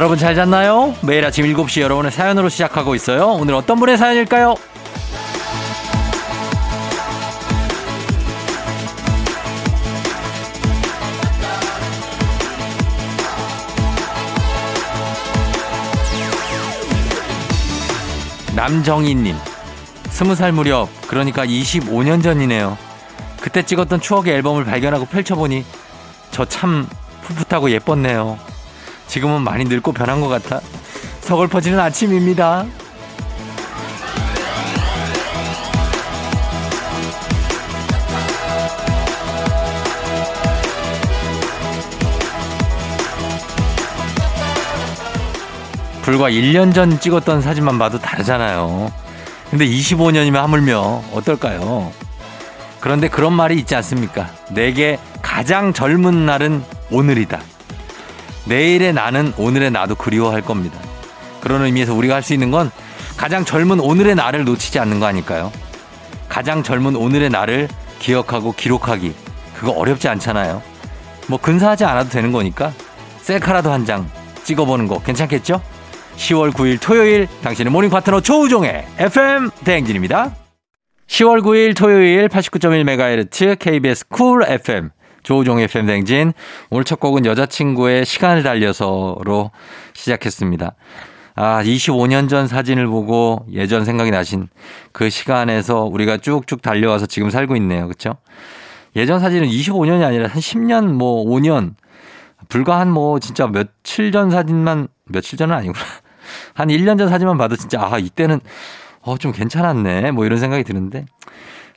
여러분 잘 잤나요? 매일 아침 7시 여러분의 사연으로 시작하고 있어요. 오늘 어떤 분의 사연일까요? 남정희님, 스무 살 무렵, 그러니까 25년 전이네요. 그때 찍었던 추억의 앨범을 발견하고 펼쳐보니 저 참 풋풋하고 예뻤네요. 지금은 많이 늙고 변한 것 같아 서글퍼지는 아침입니다. 불과 1년 전 찍었던 사진만 봐도 다르잖아요. 근데 25년이면 하물며 어떨까요? 그런데 그런 말이 있지 않습니까? 내게 가장 젊은 날은 오늘이다. 내일의 나는 오늘의 나도 그리워할 겁니다. 그런 의미에서 우리가 할 수 있는 건 가장 젊은 오늘의 나를 놓치지 않는 거 아닐까요? 가장 젊은 오늘의 나를 기억하고 기록하기. 그거 어렵지 않잖아요. 뭐 근사하지 않아도 되는 거니까 셀카라도 한 장 찍어보는 거 괜찮겠죠? 10월 9일 토요일 당신의 morning 파트너 조우종의 FM 대행진입니다. 10월 9일 토요일 89.1MHz KBS 쿨 FM 조우종의 대행진 오늘 첫 곡은 여자친구의 시간을 달려서로 시작했습니다. 아, 25년 전 사진을 보고 예전 생각이 나신 그 시간에서 우리가 쭉쭉 달려와서 지금 살고 있네요. 그렇죠? 예전 사진은 25년이 아니라 한 10년 뭐 5년 불과 한 뭐 진짜 며칠 전 사진만 며칠 전은 아니구나. 한 1년 전 사진만 봐도 진짜 아, 이때는 어, 좀 괜찮았네. 뭐 이런 생각이 드는데.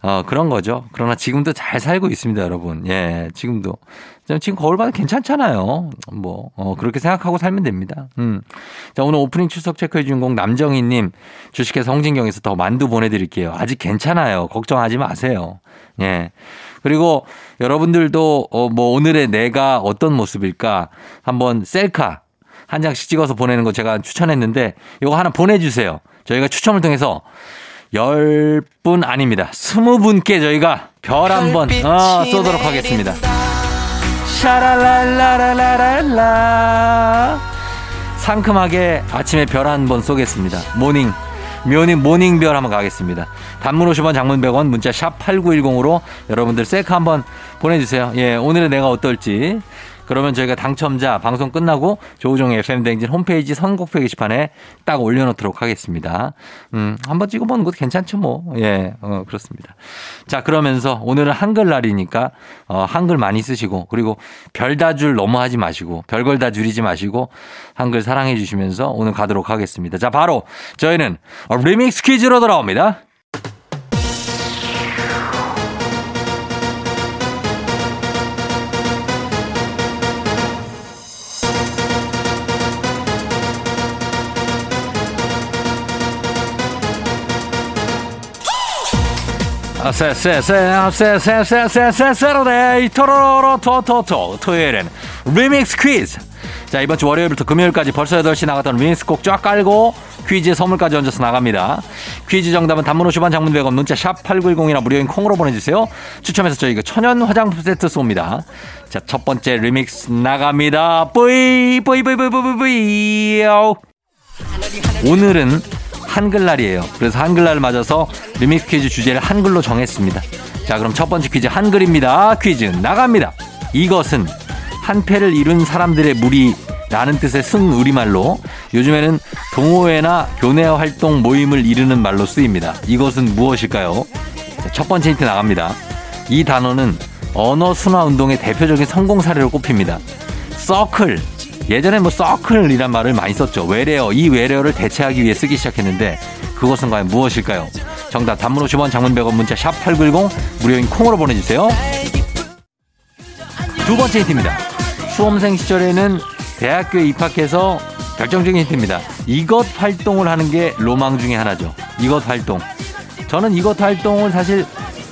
어, 그런 거죠. 그러나 지금도 잘 살고 있습니다, 여러분. 예, 지금도. 지금 거울 봐도 괜찮잖아요. 뭐, 어, 그렇게 생각하고 살면 됩니다. 음. 자, 오늘 오프닝 출석 체크해 주인공 남정희님, 주식회사 홍진경에서 더 만두 보내드릴게요. 아직 괜찮아요. 걱정하지 마세요. 예. 그리고 여러분들도, 어, 뭐, 오늘의 내가 어떤 모습일까? 한번 셀카 한 장씩 찍어서 보내는 거 제가 추천했는데, 이거 하나 보내주세요. 저희가 추첨을 통해서 10분 아닙니다. 20분께 저희가 별 한번 어, 쏘도록 하겠습니다. 샤랄랄라라라라 상큼하게 아침에 별 한 번 쏘겠습니다. morning morning morning별 한번 가겠습니다. 단문 50원 장문 100원 문자 샵 8910으로 여러분들 셀카 한번 보내주세요. 예, 오늘은 내가 어떨지 그러면 저희가 당첨자 방송 끝나고 조우종의 FM댕진 홈페이지 선곡표 게시판에 딱 올려놓도록 하겠습니다. 음, 한번 찍어보는 것도 괜찮죠, 뭐. 예, 어, 그렇습니다. 자, 그러면서 오늘은 한글날이니까, 어, 한글 많이 쓰시고, 그리고 별 다줄 너무 하지 마시고, 별걸 다 줄이지 마시고, 한글 사랑해 주시면서 오늘 가도록 하겠습니다. 자, 바로 저희는 리믹스 퀴즈로 돌아옵니다. 세세세세세세세세세로데이 토로로 토토토 토요일엔 리믹스 퀴즈 자 이번 주 월요일부터 금요일까지 벌써 8시 나갔던 리믹스 곡 쫙 깔고 퀴즈 선물까지 얹어서 나갑니다 퀴즈 정답은 단문 50원 장문 100원 문자 샵 8910이나 무료인 콩으로 보내주세요 추첨해서 저희가 천연 화장품 세트 쏩니다 자 첫 번째 리믹스 나갑니다 뿌이 뿌이 뿌이 뿌이 뿌이 뿌이 오늘은 한글날이에요. 그래서 한글날 맞아서 리믹스 퀴즈 주제를 한글로 정했습니다. 자, 그럼 첫 번째 퀴즈 한글입니다. 퀴즈 나갑니다. 이것은 한패를 이룬 사람들의 무리라는 뜻의 순 우리말로 요즘에는 동호회나 교내 활동 모임을 이르는 말로 쓰입니다. 이것은 무엇일까요? 자, 첫 번째 힌트 나갑니다. 이 단어는 언어 순화 운동의 대표적인 성공 사례로 꼽힙니다. 서클 예전에 뭐 서클이란 말을 많이 썼죠. 외래어, 이 외래어를 대체하기 위해 쓰기 시작했는데 그것은 과연 무엇일까요? 정답 단문 50원 장문 100원 문자 샵 8910 무료인 콩으로 보내주세요. 두 번째 힌트입니다. 수험생 시절에는 대학교에 입학해서 결정적인 힌트입니다. 이것 활동을 하는 게 로망 중에 하나죠. 이것 활동. 저는 이것 활동을 사실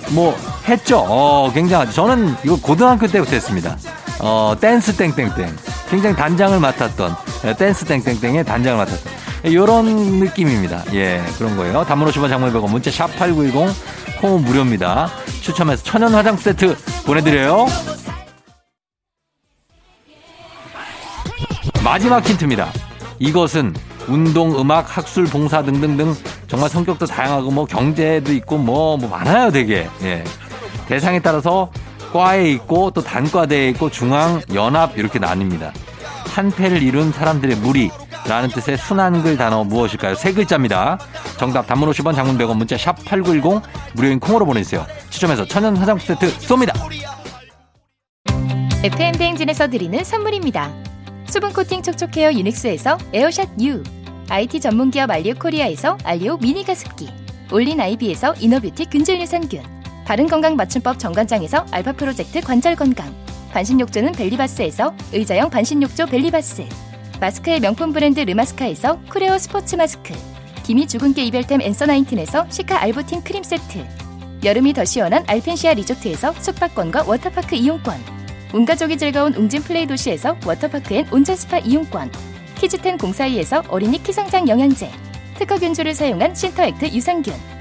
뭐 했죠. 어, 굉장하죠. 저는 이거 고등학교 때부터 했습니다. 어, 댄스 땡땡땡. 굉장히 단장을 맡았던 댄스 땡땡땡의 단장을 맡았던 이런 느낌입니다. 예, 그런 거예요. 단문 50원 장문 100원 문자 샵 8910 콩은 무료입니다. 추첨해서 천연 화장 세트 보내드려요. 마지막 힌트입니다. 이것은 운동, 음악, 학술, 봉사 등등등 정말 성격도 다양하고 뭐 경제도 있고 뭐, 뭐 많아요 되게. 예. 대상에 따라서 과에 있고 또 단과대에 있고 중앙, 연합 이렇게 나뉩니다. 한패를 이룬 사람들의 무리 라는 뜻의 순한글 단어 무엇일까요? 세 글자입니다. 정답 단문 50원 장문 100원 문자 샵 8910 무료인 콩으로 보내주세요. 추첨해서 천연 화장품 세트 쏩니다. FM 대행진에서 드리는 선물입니다. 수분 코팅 촉촉 헤어 유닉스에서 에어샷 U IT 전문기업 알리오 코리아에서 알리오 미니 가습기 올린 아이비에서 이너뷰티 균질 유산균 바른건강 맞춤법 정관장에서 알파 프로젝트 관절 건강. 반신욕조는 벨리바스에서 의자형 반신욕조 벨리바스. 마스크의 명품 브랜드 르마스카에서 쿠레오 스포츠 마스크. 기미 주근깨 이별템 앤서 나인틴에서 시카 알부틴 크림 세트. 여름이 더 시원한 알펜시아 리조트에서 숙박권과 워터파크 이용권. 온가족이 즐거운 웅진 플레이 도시에서 워터파크 앤 온천 스파 이용권. 키즈텐 공사이에서 어린이 키성장 영양제. 특허 균주를 사용한 신터액트 유산균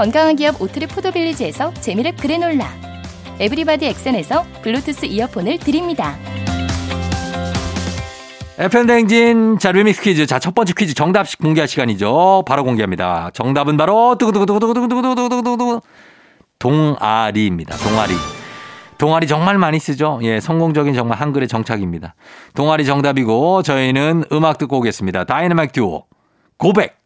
건강한 기업 오트리 포드빌리지에서 재미랩 그래놀라 에브리바디 엑센에서 블루투스 이어폰을 드립니다. FM 댕진 자 리믹스 퀴즈 자 첫 번째 퀴즈 정답식 공개할 시간이죠. 바로 공개합니다. 정답은 바로 두구두구두구두구두구두구두구 동아리입니다. 동아리. 동아리 정말 많이 쓰죠. 예, 성공적인 정말 한글의 정착입니다. 동아리 정답이고 저희는 음악 듣고 오겠습니다. 다이내믹 듀오 고백.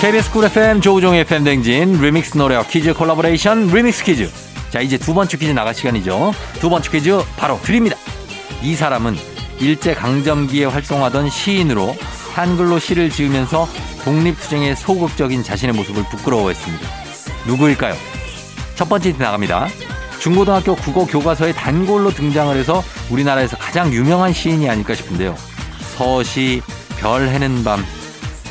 KBS 쿨 FM 조우종의 FM 댕진 리믹스 노래와 퀴즈 콜라보레이션 리믹스 퀴즈 자, 이제 두 번째 퀴즈 나갈 시간이죠. 두 번째 퀴즈 바로 드립니다. 이 사람은 일제 강점기에 활동하던 시인으로 한글로 시를 지으면서 독립투쟁에 소극적인 자신의 모습을 부끄러워했습니다. 누구일까요? 첫 번째 힌트 나갑니다. 중고등학교 국어 교과서에 단골로 등장을 해서 우리나라에서 가장 유명한 시인이 아닐까 싶은데요. 서시, 별 해는 밤.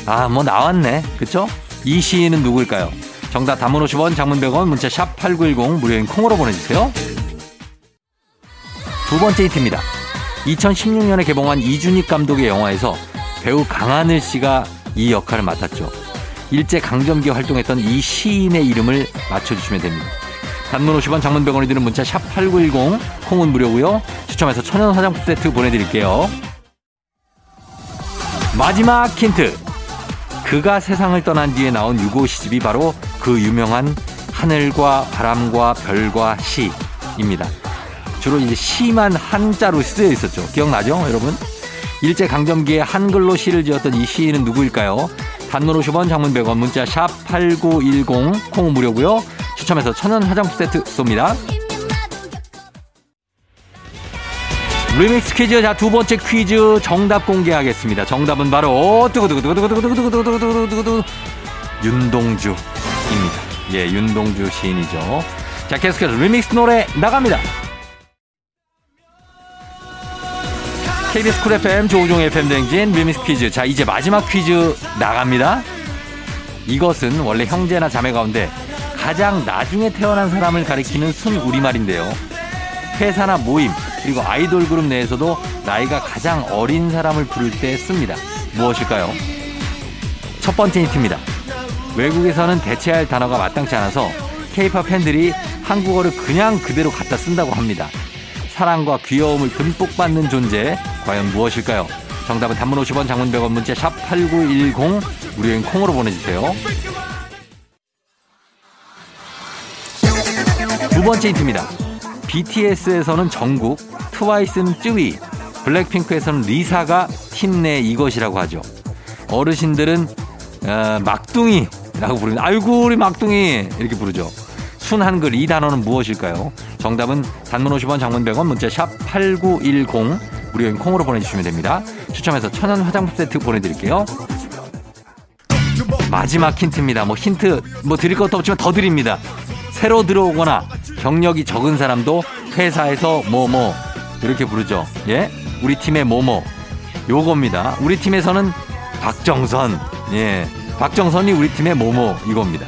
아, 뭐 나왔네. 그쵸? 이 시인은 누구일까요? 정답 담은 50원 장문 100원 문자 샵 8910 무료인 콩으로 보내주세요. 두 번째 힌트입니다. 2016년에 개봉한 이준익 감독의 영화에서 배우 강하늘 씨가 이 역할을 맡았죠. 일제 강점기 활동했던 이 시인의 이름을 맞춰주시면 됩니다. 단문 50원 장문 100원이 드는 문자 샵 8910 콩은 무료고요. 추첨해서 천연 화장품 세트 보내드릴게요. 마지막 힌트. 그가 세상을 떠난 뒤에 나온 유고 시집이 바로 그 유명한 하늘과 바람과 별과 시입니다. 주로 이제 시만 한자로 쓰여 있었죠. 기억나죠, 여러분? 일제 강점기에 한글로 시를 지었던 이 시인은 누구일까요? 단문 50원, 장문 100원, 문자 샵 8910, 콩 무료고요. 추첨해서 천연 화장품 세트 쏩니다. 리믹스 퀴즈 자 두 번째 퀴즈 정답 공개하겠습니다. 정답은 바로 두구두구두구두구두구두구두구두구두구 윤동주입니다. 예, 윤동주 시인이죠. 자, 계속해서 리믹스 노래 나갑니다. KBS 쿨 FM 조우종 FM 댕진 리믹스 퀴즈. 자, 이제 마지막 퀴즈 나갑니다. 이것은 원래 형제나 자매 가운데 가장 나중에 태어난 사람을 가리키는 순 우리말인데요. 회사나 모임, 그리고 아이돌 그룹 내에서도 나이가 가장 어린 사람을 부를 때 씁니다. 무엇일까요? 첫 번째 힌트입니다. 외국에서는 대체할 단어가 마땅치 않아서 케이팝 팬들이 한국어를 그냥 그대로 갖다 쓴다고 합니다. 사랑과 귀여움을 듬뿍 받는 존재 과연 무엇일까요? 정답은 단문 50원, 장문 100원 문자 샵 8910 우리의 콩으로 보내주세요. 두 번째 힌트입니다. BTS에서는 정국, 트와이스는 쯔위, 블랙핑크에서는 리사가 팀 내 이것이라고 하죠. 어르신들은 어, 막둥이라고 부르는 아이고 우리 막둥이 이렇게 부르죠. 순 한글 이 단어는 무엇일까요? 정답은 단문 50원 장문 100원 문자 샵 8910 우리 콩으로 보내주시면 됩니다. 추첨해서 천연 화장품 세트 보내드릴게요. 마지막 힌트입니다. 뭐 힌트 뭐 드릴 것도 없지만 더 드립니다. 새로 들어오거나 경력이 적은 사람도 회사에서 뭐뭐 뭐 이렇게 부르죠. 예? 우리 팀의 뭐뭐 요겁니다. 우리 팀에서는 박정선 예 박정선이 우리 팀의 뭐뭐 이겁니다.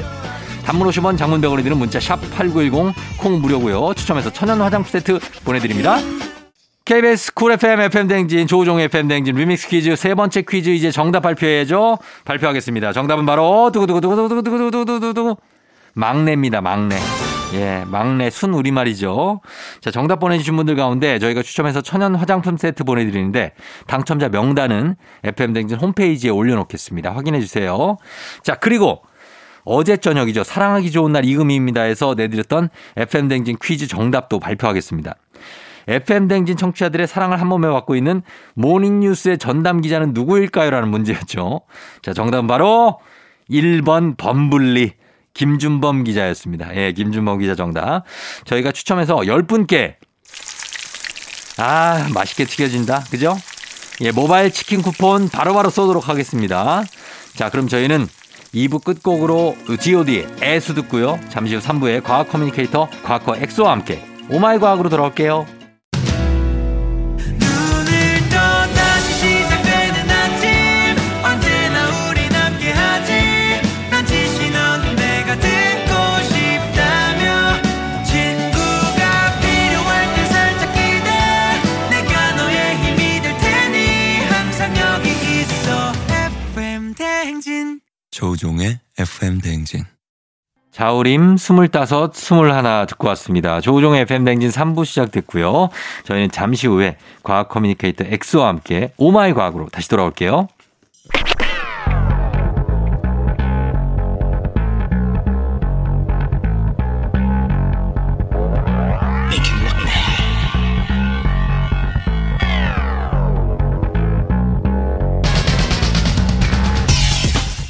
단문 50원 장문 100원이 드는 문자 샵 8910 콩 무료고요. 추첨해서 천연 화장품 세트 보내드립니다. KBS 쿨 FM FM 댕진 조우종 FM 댕진 리믹스 퀴즈 세 번째 퀴즈 이제 정답 발표해야죠. 발표하겠습니다. 정답은 바로 두구두구두구두구두구두구두구 막내입니다. 막내. 예, 막내 순 우리말이죠. 자, 정답 보내주신 분들 가운데 저희가 추첨해서 천연 화장품 세트 보내드리는데 당첨자 명단은 FM댕진 홈페이지에 올려놓겠습니다. 확인해 주세요. 자, 그리고 어제 저녁이죠. 사랑하기 좋은 날 이금희입니다에서 내드렸던 FM댕진 퀴즈 정답도 발표하겠습니다. FM댕진 청취자들의 사랑을 한 몸에 받고 있는 모닝뉴스의 전담 기자는 누구일까요? 라는 문제였죠. 자, 정답은 바로 1번 범블리. 김준범 기자였습니다. 예, 김준범 기자 정답. 저희가 추첨해서 10분께 아, 맛있게 튀겨진다. 그죠? 예, 모바일 치킨 쿠폰 바로바로 바로 쏘도록 하겠습니다. 자, 그럼 저희는 2부 끝곡으로 GOD의 애수 듣고요. 잠시 후 3부에 과학 커뮤니케이터 과커 엑소와 함께 Oh My 과학으로 돌아올게요. 조우종의 FM 대행진. 자우림 스물다섯, 스물하나 듣고 왔습니다. 조우종의 FM 대행진 3부 시작됐고요. 저희는 잠시 후에 과학 커뮤니케이터 엑소와 함께 Oh My 과학으로 다시 돌아올게요.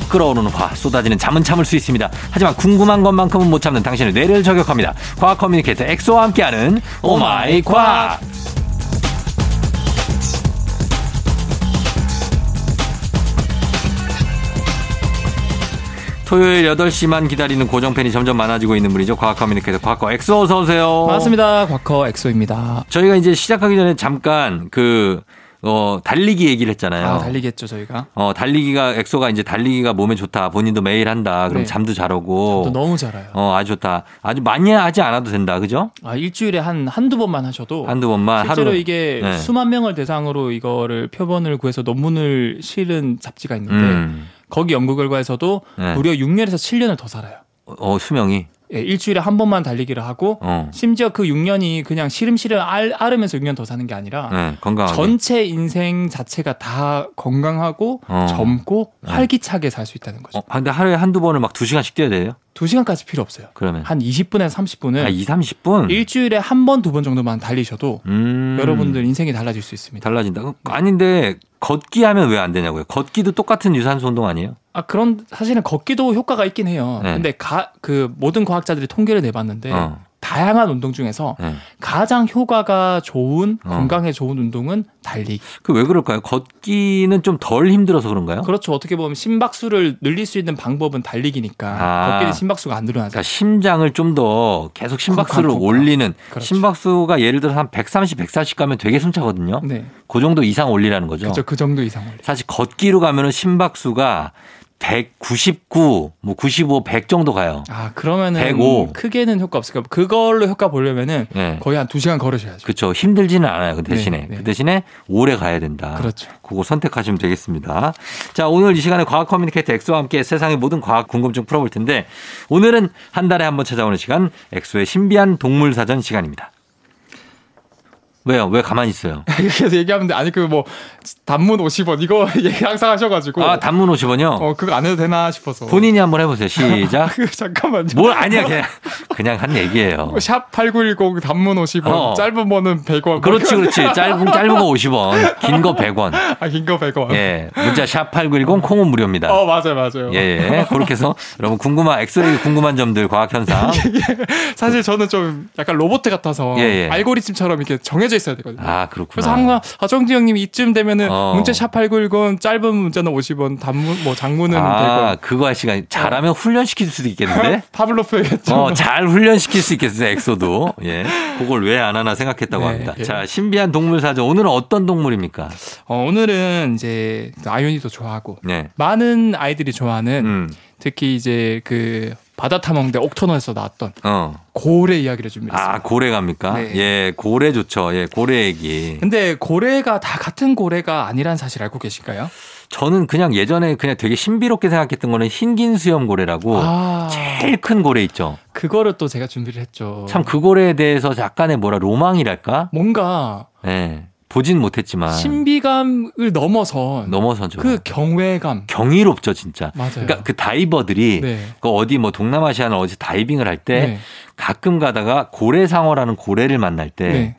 끓어오르는 화 쏟아지는 잠은 참을 수 있습니다. 하지만 궁금한 것만큼은 못 참는 당신의 뇌를 저격합니다. 과학 커뮤니케이터 엑소와 함께하는 Oh My 과학. 토요일 8시만 기다리는 고정팬이 점점 많아지고 있는 분이죠. 과학 커뮤니케이터 과커 엑소 어서 오세요. 반갑습니다. 과커 엑소입니다. 저희가 이제 시작하기 전에 잠깐 그 어, 달리기 얘기를 했잖아요. 아, 달리기 했죠, 저희가. 어, 달리기가, 엑소가 이제 달리기가 몸에 좋다. 본인도 매일 한다. 그럼 네. 잠도 잘 오고. 잠도 너무 잘 와요. 어, 아주 좋다. 아주 많이 하지 않아도 된다. 그죠? 아, 일주일에 한, 한두 번만 하셔도. 한두 번만. 실제로 하루. 이게 네. 수만 명을 대상으로 이거를 표본을 구해서 논문을 실은 잡지가 있는데. 음. 거기 연구 결과에서도 네. 무려 6년에서 7년을 더 살아요. 어, 수명이? 예, 일주일에 한 번만 달리기를 하고 어. 심지어 그 6년이 그냥 시름시름 알, 앓으면서 6년 더 사는 게 아니라 네, 건강하게. 전체 인생 자체가 다 건강하고 어. 젊고 네. 활기차게 살 수 있다는 거죠. 어, 근데 하루에 한두 번을 막 2시간씩 뛰어야 돼요? 2시간까지 필요 없어요. 그러면 한 20분에서 30분을 아, 2, 30분 일주일에 한 번, 두 번 정도만 달리셔도 음. 여러분들 인생이 달라질 수 있습니다. 달라진다. 아닌데 걷기 하면 왜 안 되냐고요? 걷기도 똑같은 유산소 운동 아니에요? 아 그런 사실은 걷기도 효과가 있긴 해요. 네. 근데 가 그 모든 과학자들이 통계를 내봤는데 어. 다양한 운동 중에서 네. 가장 효과가 좋은 어. 건강에 좋은 운동은 달리기. 그 왜 그럴까요? 걷기는 좀 덜 힘들어서 그런가요? 그렇죠. 어떻게 보면 심박수를 늘릴 수 있는 방법은 달리기니까 아. 걷기는 심박수가 안 늘어나죠. 그러니까 심장을 좀 더 계속 심박수를 올리는 그렇죠. 심박수가 예를 들어서 한 130, 140 가면 되게 숨차거든요. 네. 그 정도 이상 올리라는 거죠. 그렇죠. 그 정도 이상 올리. 사실 걷기로 가면은 심박수가 199, 뭐 95, 100 정도 가요. 아, 그러면은 105. 크게는 효과 없을까? 그걸로 효과 보려면은 네. 거의 한 2시간 걸으셔야죠. 그렇죠. 힘들지는 않아요. 그 대신에. 네, 네. 그 대신에 오래 가야 된다. 그렇죠. 그거 선택하시면 되겠습니다. 자, 오늘 이 시간에 과학 커뮤니케이터 엑소와 함께 세상의 모든 과학 궁금증 풀어볼 텐데 오늘은 한 달에 한 번 찾아오는 시간 엑소의 신비한 동물 사전 시간입니다. 왜요? 왜 가만히 있어요? 그래서 얘기하는데 아니 그 뭐 단문 50원 이거 얘기 항상 하셔가지고 아 단문 50원요? 어 그거 안 해도 되나 싶어서 본인이 한번 해보세요. 시작. 그 잠깐만요. 뭘 아니야 그냥 그냥 한 얘기예요. 샵 8910 단문 50원 어. 짧은 거는 100원. 그렇지 그렇지 짧은 짧은 거 50원 긴 거 100원. 아긴 거 100원. 예 문자 샵 8910 콩은 무료입니다. 어 맞아요 맞아요. 예, 예. 그렇게 해서 여러분 궁금한 엑스레이 궁금한 점들 과학 현상. 사실 저는 좀 약간 로봇 같아서 예, 예. 알고리즘처럼 이렇게 정해져 있어야 되거든요. 아 그렇구나. 그래서 항상 아 정지 형님 이쯤 되면은 어. 문자 샵 8910 짧은 문자는 50원, 단문 뭐 장문은 아, 100원. 그거 할 시간 잘하면 어. 훈련시킬 수도 있겠는데? 파블로프겠죠. 어, 잘 훈련시킬 수 있겠어요, 엑소도. 예. 그걸 왜 안 하나 생각했다고 네, 합니다. 예. 자, 신비한 동물 사전. 오늘은 어떤 동물입니까? 어, 오늘은 이제 아이언이도 좋아하고 네. 많은 아이들이 좋아하는 음. 특히 이제 그 바다 탐험대 옥터너에서 나왔던 어. 고래 이야기를 준비했습니다. 아 고래 갑니까? 네. 예, 고래 좋죠. 예, 고래 얘기. 근데 고래가 다 같은 고래가 아니란 사실 알고 계실까요? 저는 그냥 예전에 그냥 되게 신비롭게 생각했던 거는 흰긴 수염 고래라고 아. 제일 큰 고래 있죠. 그거를 또 제가 준비를 했죠. 참 그 고래에 대해서 약간의 뭐라 로망이랄까? 뭔가 예. 보진 못했지만 신비감을 넘어서 넘어서죠. 그 경외감 경이롭죠 진짜. 맞아요. 그러니까 그 다이버들이 네. 그 어디 뭐 동남아시아나 어디 다이빙을 할때 네. 가끔 가다가 고래상어라는 고래를 만날 때 네.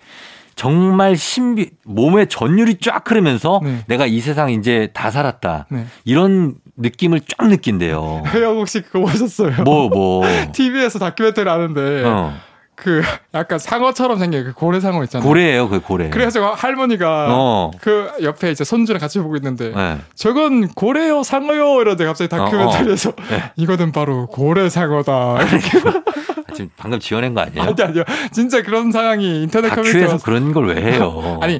정말 신비 몸에 전율이 쫙 흐르면서 네. 내가 이 세상 이제 다 살았다 네. 이런 느낌을 쫙 느낀대요. 형 혹시 그거 보셨어요? 뭐 뭐. TV에서 다큐멘터리 하는데. 어. 그 약간 상어처럼 생긴 그 고래 상어 있잖아요. 고래예요, 그 고래. 그래서 할머니가 어. 그 옆에 이제 손주랑 같이 보고 있는데 네. 저건 고래요, 상어요 이러는데 갑자기 다큐멘터리에서 어, 어. 네. 이거는 바로 고래 상어다. 이렇게 지금 방금 지어낸 거 아니에요? 아니 아니요. 진짜 그런 상황이 인터넷 커뮤니티에서 그런 걸 왜 해요? 아니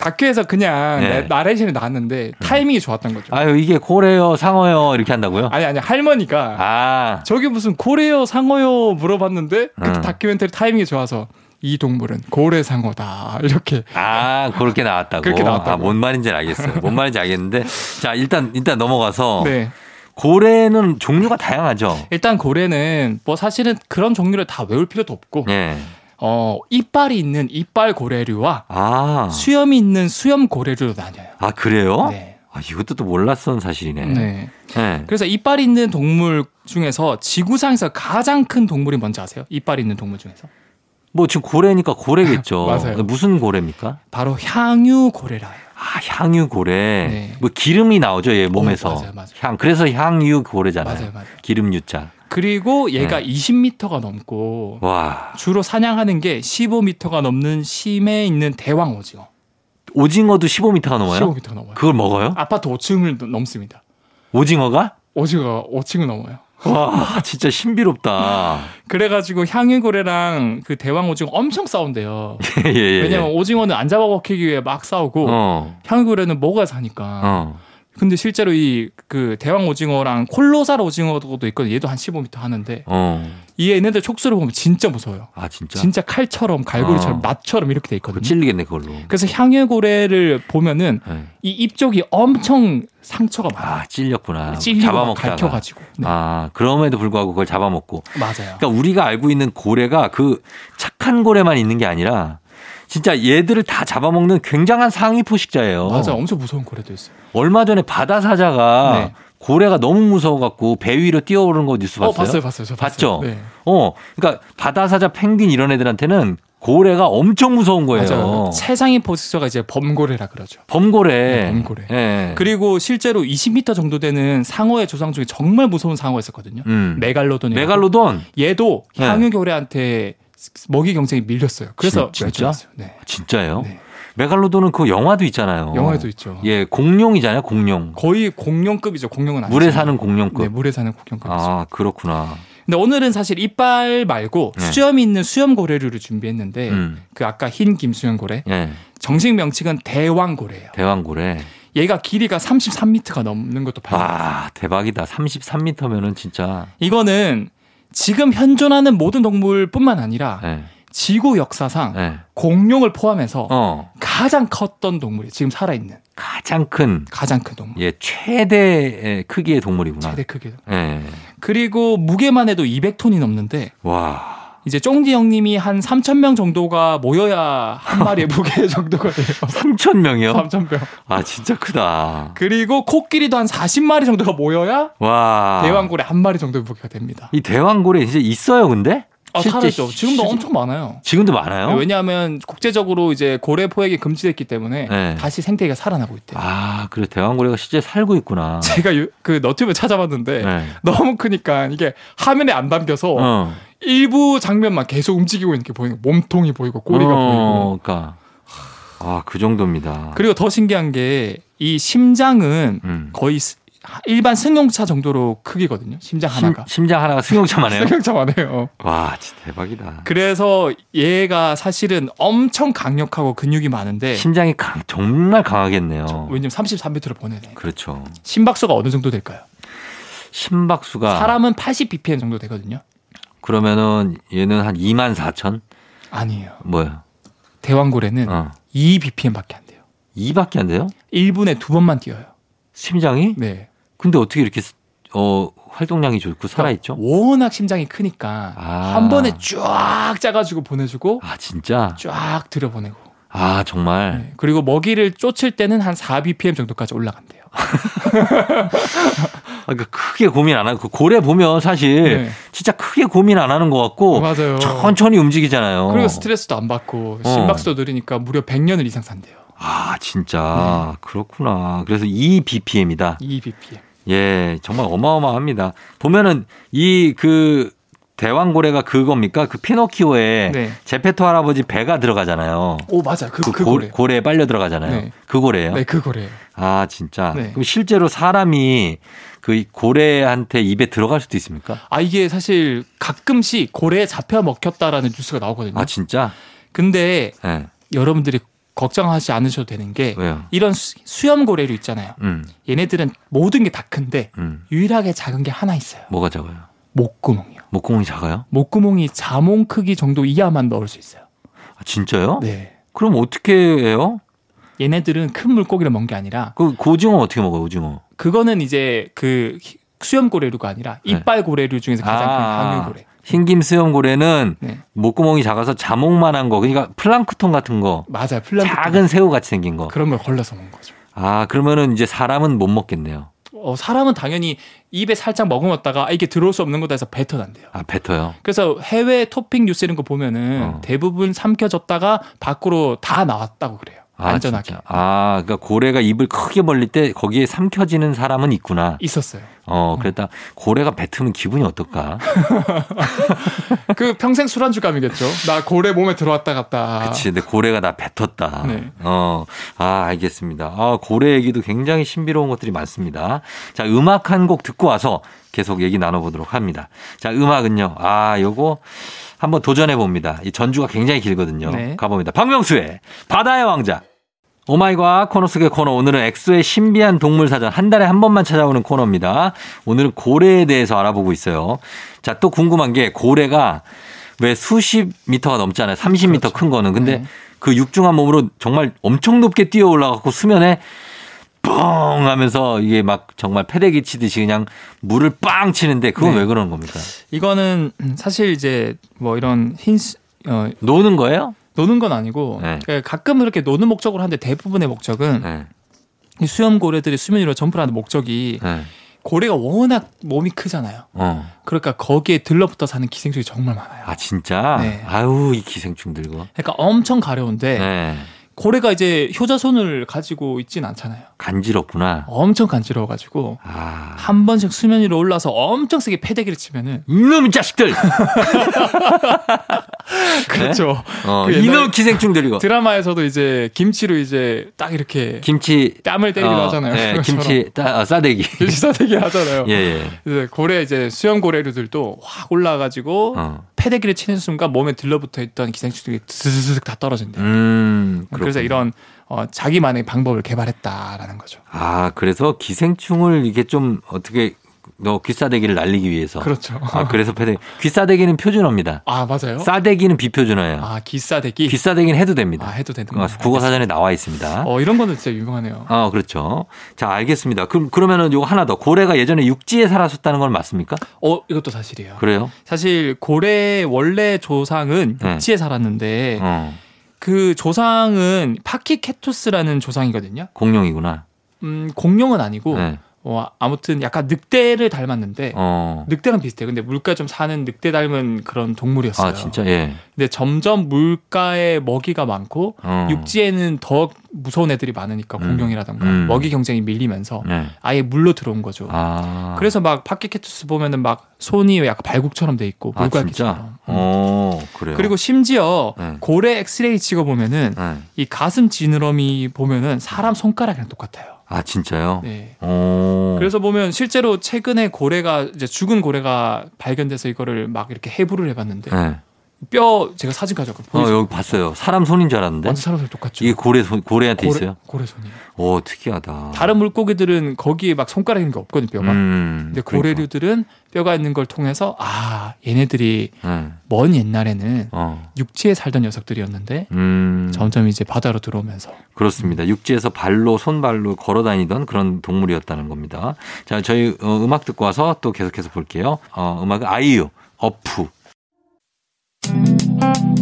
다큐에서 그냥 네. 나레이션이 나왔는데 음. 타이밍이 좋았던 거죠. 아유 이게 고래요 상어요 이렇게 한다고요? 아니 아니 할머니가 아. 저기 무슨 고래요 상어요 물어봤는데 그때 음. 다큐멘터리 타이밍이 좋아서 이 동물은 고래상어다 이렇게 아 그렇게 나왔다고 그렇게 나왔다고 아 뭔 말인지 알겠어요 뭔 말인지 알겠는데 자 일단 일단 넘어가서 네. 고래는 종류가 다양하죠 일단 고래는 뭐 사실은 그런 종류를 다 외울 필요도 없고 네. 어, 이빨이 있는 이빨 고래류와 아. 수염이 있는 수염 고래류로 나뉘어요. 아, 그래요? 네. 아, 이것도 또 몰랐던 사실이네. 네. 네. 그래서 이빨이 있는 동물 중에서 지구상에서 가장 큰 동물이 뭔지 아세요? 이빨이 있는 동물 중에서? 뭐 지금 고래니까 고래겠죠. 맞아요. 무슨 고래입니까? 바로 향유 고래라 해요. 아, 향유 고래. 네. 뭐 기름이 나오죠, 얘 몸에서. 어, 맞아요, 맞아요. 향. 그래서 향유 고래잖아요. 맞아요, 맞아요. 기름 유자. 그리고 얘가 네. 20m가 넘고 와. 주로 사냥하는 게 15m가 넘는 심해 있는 대왕 오징어. 오징어도 15m가 넘어요? 15m 넘어요. 그걸 먹어요? 아파트 5층을 넘습니다. 오징어가? 오징어가 5층을 넘어요. 와, 진짜 신비롭다. 그래가지고 향유고래랑 그 대왕 오징어 엄청 싸운대요. 예, 예, 예. 왜냐면 오징어는 안 잡아먹히기 위해 막 싸우고 어. 향유고래는 먹어야 사니까. 어. 근데 실제로 이 그 대왕 오징어랑 콜로살 오징어도 있거든요. 얘도 한 15m 하는데 어. 이 얘네들 촉수를 보면 진짜 무서워요. 아 진짜? 진짜 칼처럼 갈고리처럼 어. 낫처럼 이렇게 돼 있거든요. 찔리겠네 그걸로. 그래서 향유고래를 보면은 네. 이입 쪽이 엄청 상처가 많아. 아 찔렸구나. 잡아먹다가. 갈켜가지고. 네. 아 그럼에도 불구하고 그걸 잡아먹고. 맞아요. 그러니까 우리가 알고 있는 고래가 그 착한 고래만 있는 게 아니라 진짜 얘들을 다 잡아먹는 굉장한 상위 포식자예요. 맞아, 엄청 무서운 고래도 있어요. 얼마 전에 바다 사자가 네. 고래가 너무 무서워갖고 배 위로 뛰어오르는 거 뉴스 봤어요? 어, 봤어요, 봤어요. 저 봤죠? 네. 어, 그러니까 바다 사자, 펭귄 이런 애들한테는 고래가 엄청 무서운 거예요. 맞아요. 최상위 포스터가 이제 범고래라 그러죠. 범고래. 네, 범고래. 네. 그리고 실제로 20m 정도 되는 상어의 조상 중에 정말 무서운 상어가 있었거든요. 음. 메갈로돈. 메갈로돈. 얘도 네. 향유고래한테 먹이 경쟁이 밀렸어요. 그래서 진, 짜 네. 진짜요? 네. 메갈로돈은 그 영화도 있잖아요. 영화도 있죠. 예, 공룡이잖아요, 공룡. 거의 공룡급이죠. 공룡은 아니죠. 물에 사는 공룡급. 네, 물에 사는 공룡급이죠. 아, 그렇구나. 근데 오늘은 사실 이빨 말고 네. 수염이 있는 수염 고래류를 준비했는데 음. 그 아까 흰 김수염 고래. 네. 정식 명칭은 대왕 고래예요. 대왕 고래. 얘가 길이가 33m가 넘는 것도 봐요. 아, 대박이다. 33m면은 진짜. 이거는 지금 현존하는 모든 동물뿐만 아니라 네. 지구 역사상 네. 공룡을 포함해서 어. 가장 컸던 동물이 지금 살아있는 가장 큰 가장 큰 동물. 예, 최대 크기의 동물이구나. 최대 크기. 예. 그리고 무게만 해도 200톤이 넘는데 와. 이제 쫑디 형님이 한 3천 명 정도가 모여야 한 마리의 무게 정도가 돼요. 3천 명이요? 3천 명. 아 진짜 크다. 그리고 코끼리도 한 40마리 정도가 모여야 와 대왕고래 한 마리 정도의 무게가 됩니다. 이 대왕고래 이제 있어요, 근데? 아, 살았죠. 지금도 시, 엄청 많아요. 지금도 많아요? 네, 왜냐하면 국제적으로 이제 고래 포획이 금지됐기 때문에 네. 다시 생태계가 살아나고 있대요. 아, 그래 대왕고래가 실제 살고 있구나. 제가 유, 그 너튜브 찾아봤는데 네. 너무 크니까 이게 화면에 안 담겨서 어. 일부 장면만 계속 움직이고 있는 게 보이는 몸통이 보이고 꼬리가 어, 보이고. 그러니까 아, 그 정도입니다. 그리고 더 신기한 게 이 심장은 음. 거의 일반 승용차 정도로 크기거든요. 심장 하나가. 심, 장 하나가 승용차만 해요? 승용차만 해요. 와, 진짜 대박이다. 그래서 얘가 사실은 엄청 강력하고 근육이 많은데 심장이 강, 정말 강하겠네요. 왜냐면 33m를 보내네. 그렇죠. 심박수가 어느 정도 될까요? 심박수가 사람은 80 bpm 정도 되거든요. 그러면은 얘는 한 2만 4천? 아니에요. 뭐요? 대왕고래는 어. 2 bpm밖에 안 돼요. 2밖에 안 돼요? 1분에 두 번만 뛰어요. 심장이? 네. 근데 어떻게 이렇게 어 활동량이 좋고 살아 있죠? 그러니까 워낙 심장이 크니까 아. 한 번에 쫙 짜가지고 보내주고 아 진짜 쫙 들여보내고 아 정말 네. 그리고 먹이를 쫓을 때는 한 4 bpm 정도까지 올라간대요. 그러니까 크게 고민 안 하고 그 고래 보면 사실 네. 진짜 크게 고민 안 하는 것 같고 맞아요. 천천히 움직이잖아요. 그리고 스트레스도 안 받고 심박수도 느리니까 무려 100년을 이상 산대요. 아 진짜 네. 그렇구나. 그래서 2 bpm이다. 2 bpm. 예, 정말 어마어마합니다. 보면은 이 그 대왕고래가 그겁니까? 그 피노키오에 네. 제페토 할아버지 배가 들어가잖아요. 오 맞아, 그, 그, 그 고래. 고래에 빨려 들어가잖아요. 네. 그 고래예요. 네, 그 고래. 아 진짜. 네. 그럼 실제로 사람이 그 고래한테 입에 들어갈 수도 있습니까? 아 이게 사실 가끔씩 고래에 잡혀 먹혔다라는 뉴스가 나오거든요. 아 진짜? 근데 네. 여러분들이 걱정하지 않으셔도 되는 게 왜요? 이런 수, 염 고래류 있잖아요. 음. 얘네들은 모든 게 다 큰데 음. 유일하게 작은 게 하나 있어요. 뭐가 작아요? 목구멍이요. 목구멍이 작아요? 목구멍이 자몽 크기 정도 이하만 넣을 수 있어요. 아, 진짜요? 네. 그럼 어떻게 해요? 얘네들은 큰 물고기를 먹는 게 아니라 그 고징어 어떻게 먹어요? 오징어? 그거는 이제 그 수염 고래류가 아니라 네. 이빨 고래류 중에서 가장 아, 큰 항유고래. 흰김 수염고래는 네. 목구멍이 작아서 자몽만한 거, 그러니까 플랑크톤 같은 거. 맞아요, 플랑크톤. 작은 새우 같이 생긴 거. 그런 걸 걸러서 먹는 거죠. 아, 그러면은 이제 사람은 못 먹겠네요. 어, 사람은 당연히 입에 살짝 머금었다가 아, 이게 들어올 수 없는 거다 해서 뱉어난대요. 아, 뱉어요? 그래서 해외 토핑 뉴스 이런 거 보면은 어. 대부분 삼켜졌다가 밖으로 다 나왔다고 그래요. 아, 안전하게. 진짜? 아, 그러니까 고래가 입을 크게 벌릴 때 거기에 삼켜지는 사람은 있구나. 있었어요. 어, 그랬다. 고래가 뱉으면 기분이 어떨까? 그 평생 술안주감이겠죠. 나 고래 몸에 들어왔다 갔다. 그치. 근데 고래가 나 뱉었다. 네. 어, 아, 알겠습니다. 아, 고래 얘기도 굉장히 신비로운 것들이 많습니다. 자, 음악 한 곡 듣고 와서 계속 얘기 나눠보도록 합니다. 자, 음악은요. 아, 요거 한번 도전해 봅니다. 이 전주가 굉장히 길거든요. 네. 가봅니다. 박명수의 바다의 왕자. 오마이과 코너 속의 코너 오늘은 엑소의 신비한 동물 사전 한 달에 한 번만 찾아오는 코너입니다. 오늘은 고래에 대해서 알아보고 있어요. 자, 또 궁금한 게 고래가 왜 수십 미터가 넘잖아요. 30미터 그렇죠. 큰 거는. 근데 네. 그 육중한 몸으로 정말 엄청 높게 뛰어 올라가고 수면에 뻥 하면서 이게 막 정말 패대기 치듯이 그냥 물을 빵 치는데 그건 네. 왜 그러는 겁니까? 이거는 사실 이제 뭐 이런 흰 어, 노는 거예요? 노는 건 아니고 네. 그러니까 가끔 이렇게 노는 목적으로 하는데 대부분의 목적은 네. 이 수염 고래들이 수면 위로 점프를 하는 목적이 네. 고래가 워낙 몸이 크잖아요. 어. 그러니까 거기에 들러붙어 사는 기생충이 정말 많아요. 아 진짜? 네. 아유 이 기생충들 거. 그러니까 엄청 가려운데 네. 고래가 이제 효자손을 가지고 있진 않잖아요. 간지럽구나. 엄청 간지러워가지고 아. 한 번씩 수면 위로 올라서 엄청 세게 패대기를 치면은 이놈 자식들. 그렇죠. 네? 어, 그 이놈 기생충들이고 드라마에서도 이제 김치로 이제 딱 이렇게 김치 땀을 때리기도 어, 하잖아요. 네, 김치 따, 어, 싸대기. 김치 싸대기 하잖아요. 예, 예. 이제 고래 이제 수염 고래류들도 확 올라가지고 어. 패대기를 치는 순간 몸에 들러붙어 있던 기생충들이 스스슥 다 떨어진대요. 음, 그래서 이런 어, 자기만의 방법을 개발했다라는 거죠. 아, 그래서 기생충을 이게 좀 어떻게 너 귀싸대기를 날리기 위해서. 그렇죠. 아, 그래서 패대 귀싸대기는 표준어입니다. 아, 맞아요? 싸대기는 비표준어예요. 아, 귀싸대기? 귀싸대기는 해도 됩니다. 아, 해도 되는 거 국어 사전에 나와 있습니다. 어, 이런 거는 진짜 유명하네요. 어, 그렇죠. 자, 알겠습니다. 그럼, 그러면은 요거 하나 더. 고래가 예전에 육지에 살았었다는 건 맞습니까? 어, 이것도 사실이에요. 그래요? 사실 고래 원래 조상은 네. 육지에 네. 살았는데 어. 그 조상은 파키케투스라는 조상이거든요. 공룡이구나. 음, 공룡은 아니고 네. 어, 아무튼 약간 늑대를 닮았는데 어. 늑대랑 비슷해. 근데 물가 좀 사는 늑대 닮은 그런 동물이었어요. 아 진짜 예. 근데 점점 물가에 먹이가 많고 어. 육지에는 더 무서운 애들이 많으니까 음. 공룡이라던가 음. 먹이 경쟁이 밀리면서 네. 아예 물로 들어온 거죠. 아. 그래서 막 파키케투스 보면은 막 손이 약간 발국처럼 돼 있고 물갈퀴처럼. 아, 음. 어, 그래요. 그리고 심지어 네. 고래 엑스레이 찍어 보면은 네. 이 가슴 지느러미 보면은 사람 손가락이랑 똑같아요. 아 진짜요? 네. 오. 그래서 보면 실제로 최근에 고래가 이제 죽은 고래가 발견돼서 이거를 막 이렇게 해부를 해봤는데 네. 뼈 제가 사진 가져가 어, 여기 봤어요. 사람 손인 줄 알았는데. 완전 사람 손 똑같죠. 이게 고래 손 고래한테 고래, 있어요? 고래 손이. 오 특이하다. 다른 물고기들은 거기에 막 손가락 있는 게 없거든요 뼈가. 음, 근데 그러니까. 고래류들은 뼈가 있는 걸 통해서 아 얘네들이 음. 먼 옛날에는 어. 육지에 살던 녀석들이었는데 음. 점점 이제 바다로 들어오면서. 그렇습니다. 육지에서 발로 손발로 걸어 다니던 그런 동물이었다는 겁니다. 자 저희 어, 음악 듣고 와서 또 계속해서 볼게요. 어, 음악은 아이유 어프. 매일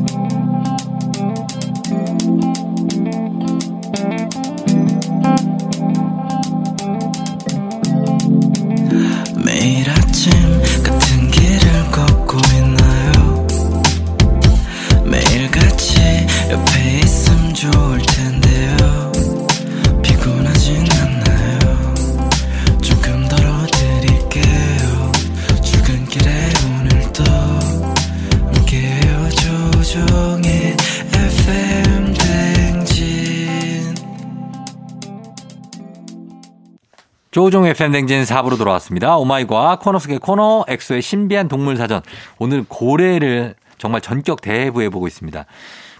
조종의 FM 댕진 4부로 돌아왔습니다. 오마이과 코너 속의 코너 엑소의 신비한 동물 사전. 오늘 고래를 정말 전격 대회부해 보고 있습니다.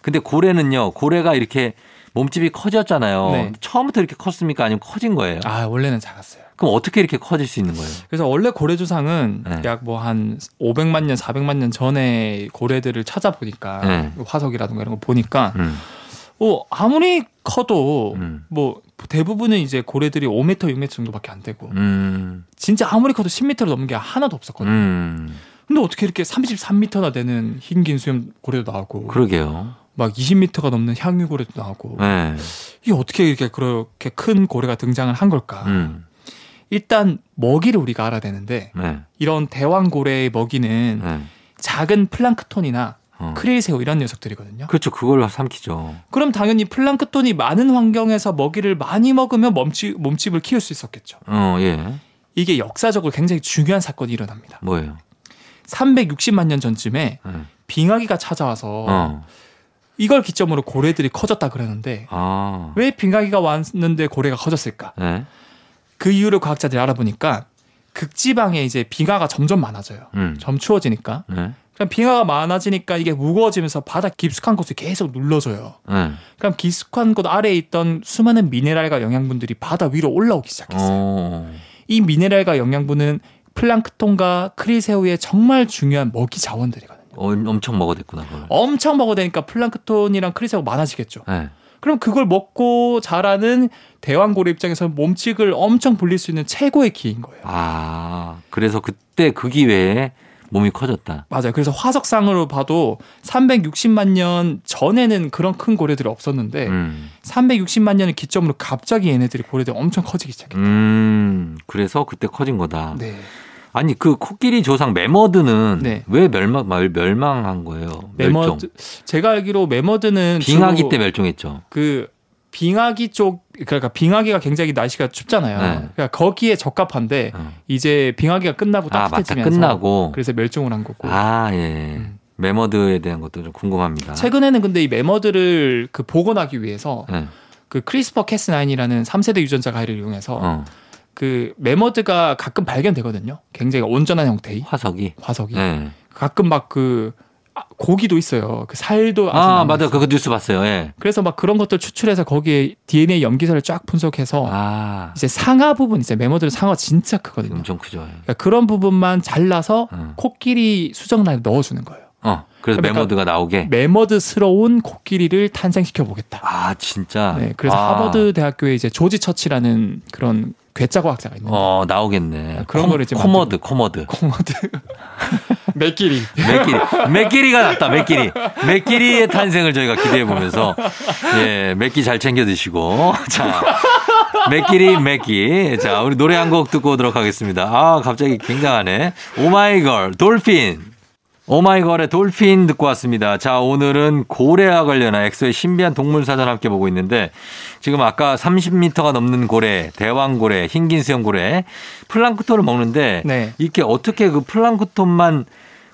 근데 고래는요, 고래가 이렇게 몸집이 커졌잖아요. 네. 처음부터 이렇게 컸습니까? 아니면 커진 거예요? 아, 원래는 작았어요. 그럼 어떻게 이렇게 커질 수 있는 거예요? 그래서 원래 고래 조상은 네. 약뭐 한 500만 년, 400만 년 전에 고래들을 찾아보니까 네. 화석이라든가 이런 거 보니까 음. 어, 아무리 커도 음. 뭐 대부분은 이제 고래들이 5m, 6m 정도밖에 안 되고 음. 진짜 아무리 커도 10m를 넘는 게 하나도 없었거든요. 음. 근데 어떻게 이렇게 33m나 되는 흰긴 수염 고래도 나오고 그러게요. 막 20m가 넘는 향유 고래도 나오고 네. 이게 어떻게 이렇게 그렇게 큰 고래가 등장을 한 걸까? 음. 일단 먹이를 우리가 알아야 되는데 네. 이런 대왕고래의 먹이는 네. 작은 플랑크톤이나 어. 크릴새우 이런 녀석들이거든요. 그렇죠. 그걸 삼키죠. 그럼 당연히 플랑크톤이 많은 환경에서 먹이를 많이 먹으면 몸집, 몸집을 키울 수 있었겠죠. 어, 예. 이게 역사적으로 굉장히 중요한 사건이 일어납니다. 뭐예요? 360만 년 전쯤에 네. 빙하기가 찾아와서 어. 이걸 기점으로 고래들이 커졌다 그러는데 아. 왜 빙하기가 왔는데 고래가 커졌을까? 네. 그 이유를 과학자들이 알아보니까 극지방에 이제 빙하가 점점 많아져요. 음. 점 추워지니까. 네. 빙하가 많아지니까 이게 무거워지면서 바다 깊숙한 곳을 계속 눌러줘요. 네. 그럼 깊숙한 곳 아래에 있던 수많은 미네랄과 영양분들이 바다 위로 올라오기 시작했어요. 오. 이 미네랄과 영양분은 플랑크톤과 크리새우의 정말 중요한 먹이 자원들이거든요. 어, 엄청 먹어댔구나. 그걸. 엄청 먹어대니까 플랑크톤이랑 크리새우 많아지겠죠. 네. 그럼 그걸 먹고 자라는 대왕고래 입장에서 몸집을 엄청 불릴 수 있는 최고의 기인 거예요. 아, 그래서 그때 그 기회에 몸이 커졌다. 맞아요. 그래서 화석상으로 봐도 360만 년 전에는 그런 큰 고래들이 없었는데 음. 360만 년을 기점으로 갑자기 얘네들이 고래들이 엄청 커지기 시작했다. 음, 그래서 그때 커진 거다. 네. 아니 그 코끼리 조상 매머드는 네. 왜 멸망 멸망한 거예요? 매머드 제가 알기로 매머드는 빙하기 때 멸종했죠. 그 빙하기 쪽 그러니까 빙하기가 굉장히 날씨가 춥잖아요. 네. 그러니까 거기에 적합한데 어. 이제 빙하기가 끝나고 따뜻해지면서 아, 끝나고 그래서 멸종을 한 거고. 아 예. 음. 매머드에 대한 것도 좀 궁금합니다. 최근에는 근데 이 매머드를 그 복원하기 위해서 네. 그 CRISPR Cas9이라는 3세대 유전자 가위를 이용해서 어. 그 매머드가 가끔 발견되거든요. 굉장히 온전한 형태의 화석이 화석이 네. 가끔 막그 고기도 있어요. 그 살도 아 맞아 그 뉴스 봤어요. 예. 그래서 막 그런 것들 추출해서 거기에 DNA 염기서열 쫙 분석해서 아. 이제 상아 부분 이제 매머드 상아 진짜 크거든요. 엄청 크죠. 예. 그러니까 그런 부분만 잘라서 음. 코끼리 수정란에 넣어주는 거예요. 어. 그래서 그러니까 매머드가 나오게 매머드스러운 코끼리를 탄생시켜 보겠다. 아 진짜. 네. 그래서 아. 하버드 대학교에 이제 조지 처치라는 그런 괴짜 과학자가 있는데. 어 나오겠네. 그런 코, 거를 이제 코머드 코머드. 코머드. 맥끼리. 맥끼리. 맥끼리가 낫다. 맥끼리. 맥끼리의 탄생을 저희가 기대해 보면서 예 매끼 잘 챙겨 드시고 자 맥끼리 매끼 자 우리 노래 한 곡 듣고 오도록 하겠습니다. 아 갑자기 굉장하네. 오마이걸 Dolphin. 오마이걸의 Dolphin 듣고 왔습니다. 자, 오늘은 고래와 관련한 엑소의 신비한 동물 사전 함께 보고 있는데 지금 아까 30m가 넘는 고래, 대왕고래, 흰긴 수염고래, 플랑크톤을 먹는데 네. 이게 어떻게 그 플랑크톤만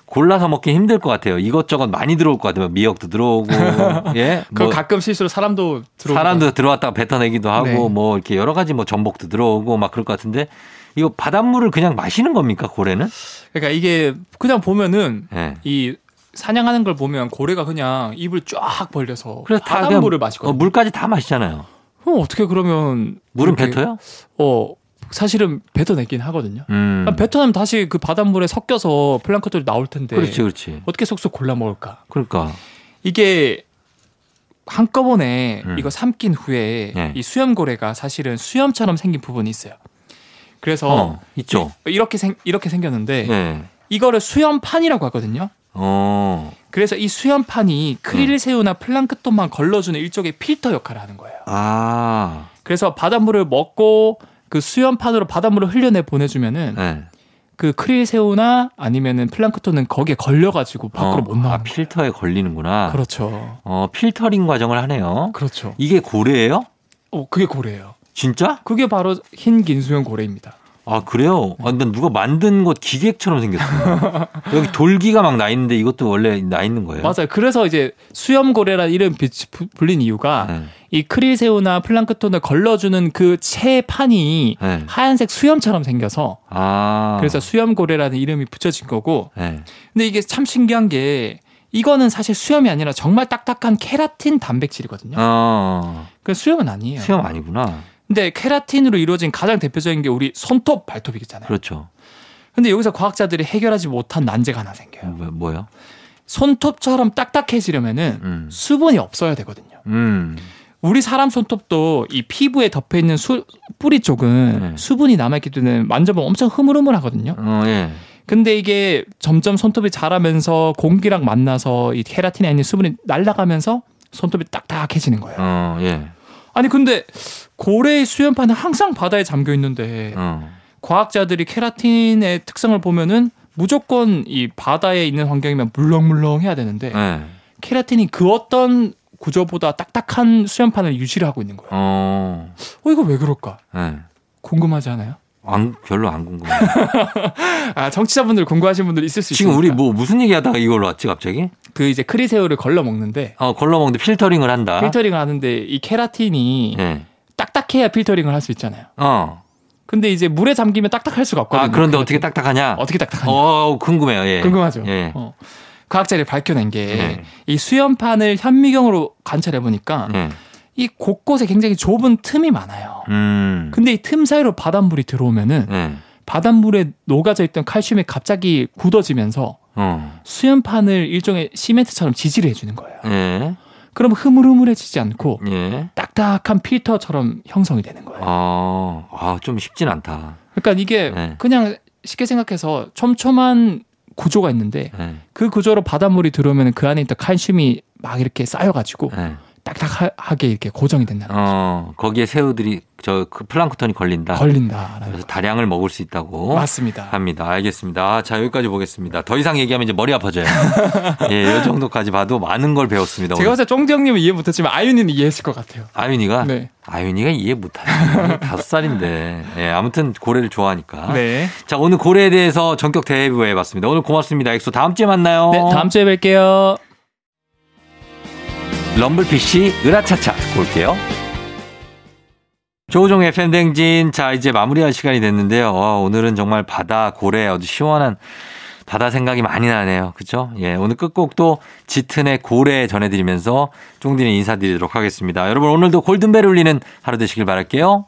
골라서 먹기 힘들 것 같아요. 이것저것 많이 들어올 것 같아요. 미역도 들어오고, 예. 뭐 가끔 실수로 사람도 들어오고. 사람도 들어왔다가 뱉어내기도 하고, 네. 뭐 이렇게 여러 가지 뭐 전복도 들어오고 막 그럴 것 같은데 이거 바닷물을 그냥 마시는 겁니까 고래는? 그러니까 이게 그냥 보면은 네. 이 사냥하는 걸 보면 고래가 그냥 입을 쫙 벌려서 그래서 바닷물을 마시거든요. 어, 물까지 다 마시잖아요. 그럼 어떻게 그러면 물은 뱉어요? 어 사실은 뱉어내긴 하거든요. 음. 뱉어내면 다시 그 바닷물에 섞여서 플랑크톤이 나올 텐데. 그렇지, 그렇지. 어떻게 속속 골라 먹을까? 그러니까 이게 한꺼번에 음. 이거 삼킨 후에 네. 이 수염고래가 사실은 수염처럼 생긴 부분이 있어요. 그래서 어, 있죠. 이렇게 생 이렇게 생겼는데 네. 이거를 수염판이라고 하거든요. 어. 그래서 이 수염판이 크릴새우나 플랑크톤만 걸러주는 일종의 필터 역할을 하는 거예요. 아. 그래서 바닷물을 먹고 그 수염판으로 바닷물을 흘려내 보내주면은 네. 그 크릴새우나 아니면은 플랑크톤은 거기에 걸려가지고 밖으로 어, 못 나와. 아, 필터에 걸리는구나. 그렇죠. 어, 필터링 과정을 하네요. 그렇죠. 이게 고래예요? 어, 그게 고래예요. 진짜? 그게 바로 흰 긴수염 고래입니다. 아 그래요? 아, 난 누가 만든 것 기계처럼 생겼어요. 여기 돌기가 막 나 있는데 이것도 원래 나 있는 거예요. 맞아요. 그래서 이제 수염고래라는 이름 불린 이유가 네. 이 크릴새우나 플랑크톤을 걸러주는 그 채판이 네. 하얀색 수염처럼 생겨서 아. 그래서 수염고래라는 이름이 붙여진 거고. 네. 근데 이게 참 신기한 게 이거는 사실 수염이 아니라 정말 딱딱한 케라틴 단백질이거든요. 어. 그 수염은 아니에요. 수염 아니구나. 근데 케라틴으로 이루어진 가장 대표적인 게 우리 손톱, 발톱이잖아요. 그렇죠. 근데 여기서 과학자들이 해결하지 못한 난제가 하나 생겨요. 뭐, 뭐요? 손톱처럼 딱딱해지려면은 음. 수분이 없어야 되거든요. 음. 우리 사람 손톱도 이 피부에 덮여 있는 수, 뿌리 쪽은 네. 수분이 남아있기 때문에 만져보면 엄청 흐물흐물하거든요. 어, 예. 근데 이게 점점 손톱이 자라면서 공기랑 만나서 이 케라틴에 있는 수분이 날아가면서 손톱이 딱딱해지는 거예요. 어, 예. 아니 근데 고래의 수염판은 항상 바다에 잠겨 있는데 어. 과학자들이 케라틴의 특성을 보면은 무조건 이 바다에 있는 환경이면 물렁물렁 해야 되는데 네. 케라틴이 그 어떤 구조보다 딱딱한 수염판을 유지를 하고 있는 거예요. 어, 어 이거 왜 그럴까? 네. 궁금하지 않아요? 안, 별로 안 궁금해요. 아, 정치자분들 궁금하신 분들 있을 수 있어요. 지금 있으니까. 우리 뭐 무슨 얘기 하다가 이걸로 왔지, 갑자기? 그 이제 크리새우를 걸러 먹는데. 어, 걸러 먹는데 필터링을 한다. 필터링을 하는데 이 케라틴이 네. 딱딱해야 필터링을 할 수 있잖아요. 어. 근데 이제 물에 잠기면 딱딱할 수가 없거든요. 아, 그런데 어떻게 딱딱하냐? 어떻게 딱딱하냐? 어, 궁금해요. 예. 궁금하죠. 예. 어. 과학자들이 밝혀낸 게이 예. 수염판을 현미경으로 관찰해 보니까 예. 이 곳곳에 굉장히 좁은 틈이 많아요. 음. 근데 이 틈 사이로 바닷물이 들어오면은 네. 바닷물에 녹아져 있던 칼슘이 갑자기 굳어지면서 어. 수연판을 일종의 시멘트처럼 지지를 해주는 거예요. 네. 그럼 흐물흐물해지지 않고 네. 딱딱한 필터처럼 형성이 되는 거예요. 아, 아 좀 쉽진 않다. 그러니까 이게 네. 그냥 쉽게 생각해서 촘촘한 구조가 있는데 네. 그 구조로 바닷물이 들어오면 그 안에 있던 칼슘이 막 이렇게 쌓여가지고 네. 딱딱하게 이렇게 고정이 된다는 거죠. 어, 거기에 새우들이 저 그 플랑크톤이 걸린다. 걸린다. 그래서 다량을 먹을 수 있다고. 맞습니다. 합니다. 알겠습니다. 자, 여기까지 보겠습니다. 더 이상 얘기하면 이제 머리 아파져요. 예, 이 정도까지 봐도 많은 걸 배웠습니다. 제가 봤을 때 쫑지 형님은 이해 못했지만 아윤이는 이해했을 것 같아요. 아윤이가? 네. 아윤이가 이해 못하네. 다섯 살인데. 예, 아무튼 고래를 좋아하니까. 네. 자, 오늘 고래에 대해서 전격 대해부해 봤습니다. 오늘 고맙습니다. 엑소 다음 주에 만나요. 네, 다음 주에 뵐게요. 럼블피쉬 으라차차 듣고 올게요. 조우종의 팬댕진. 자, 이제 마무리할 시간이 됐는데요. 어, 오늘은 정말 바다, 고래, 아주 시원한 바다 생각이 많이 나네요. 그쵸? 예, 오늘 끝곡도 짙은의 고래 전해드리면서 쫑디는 인사드리도록 하겠습니다. 여러분 오늘도 골든벨 울리는 하루 되시길 바랄게요.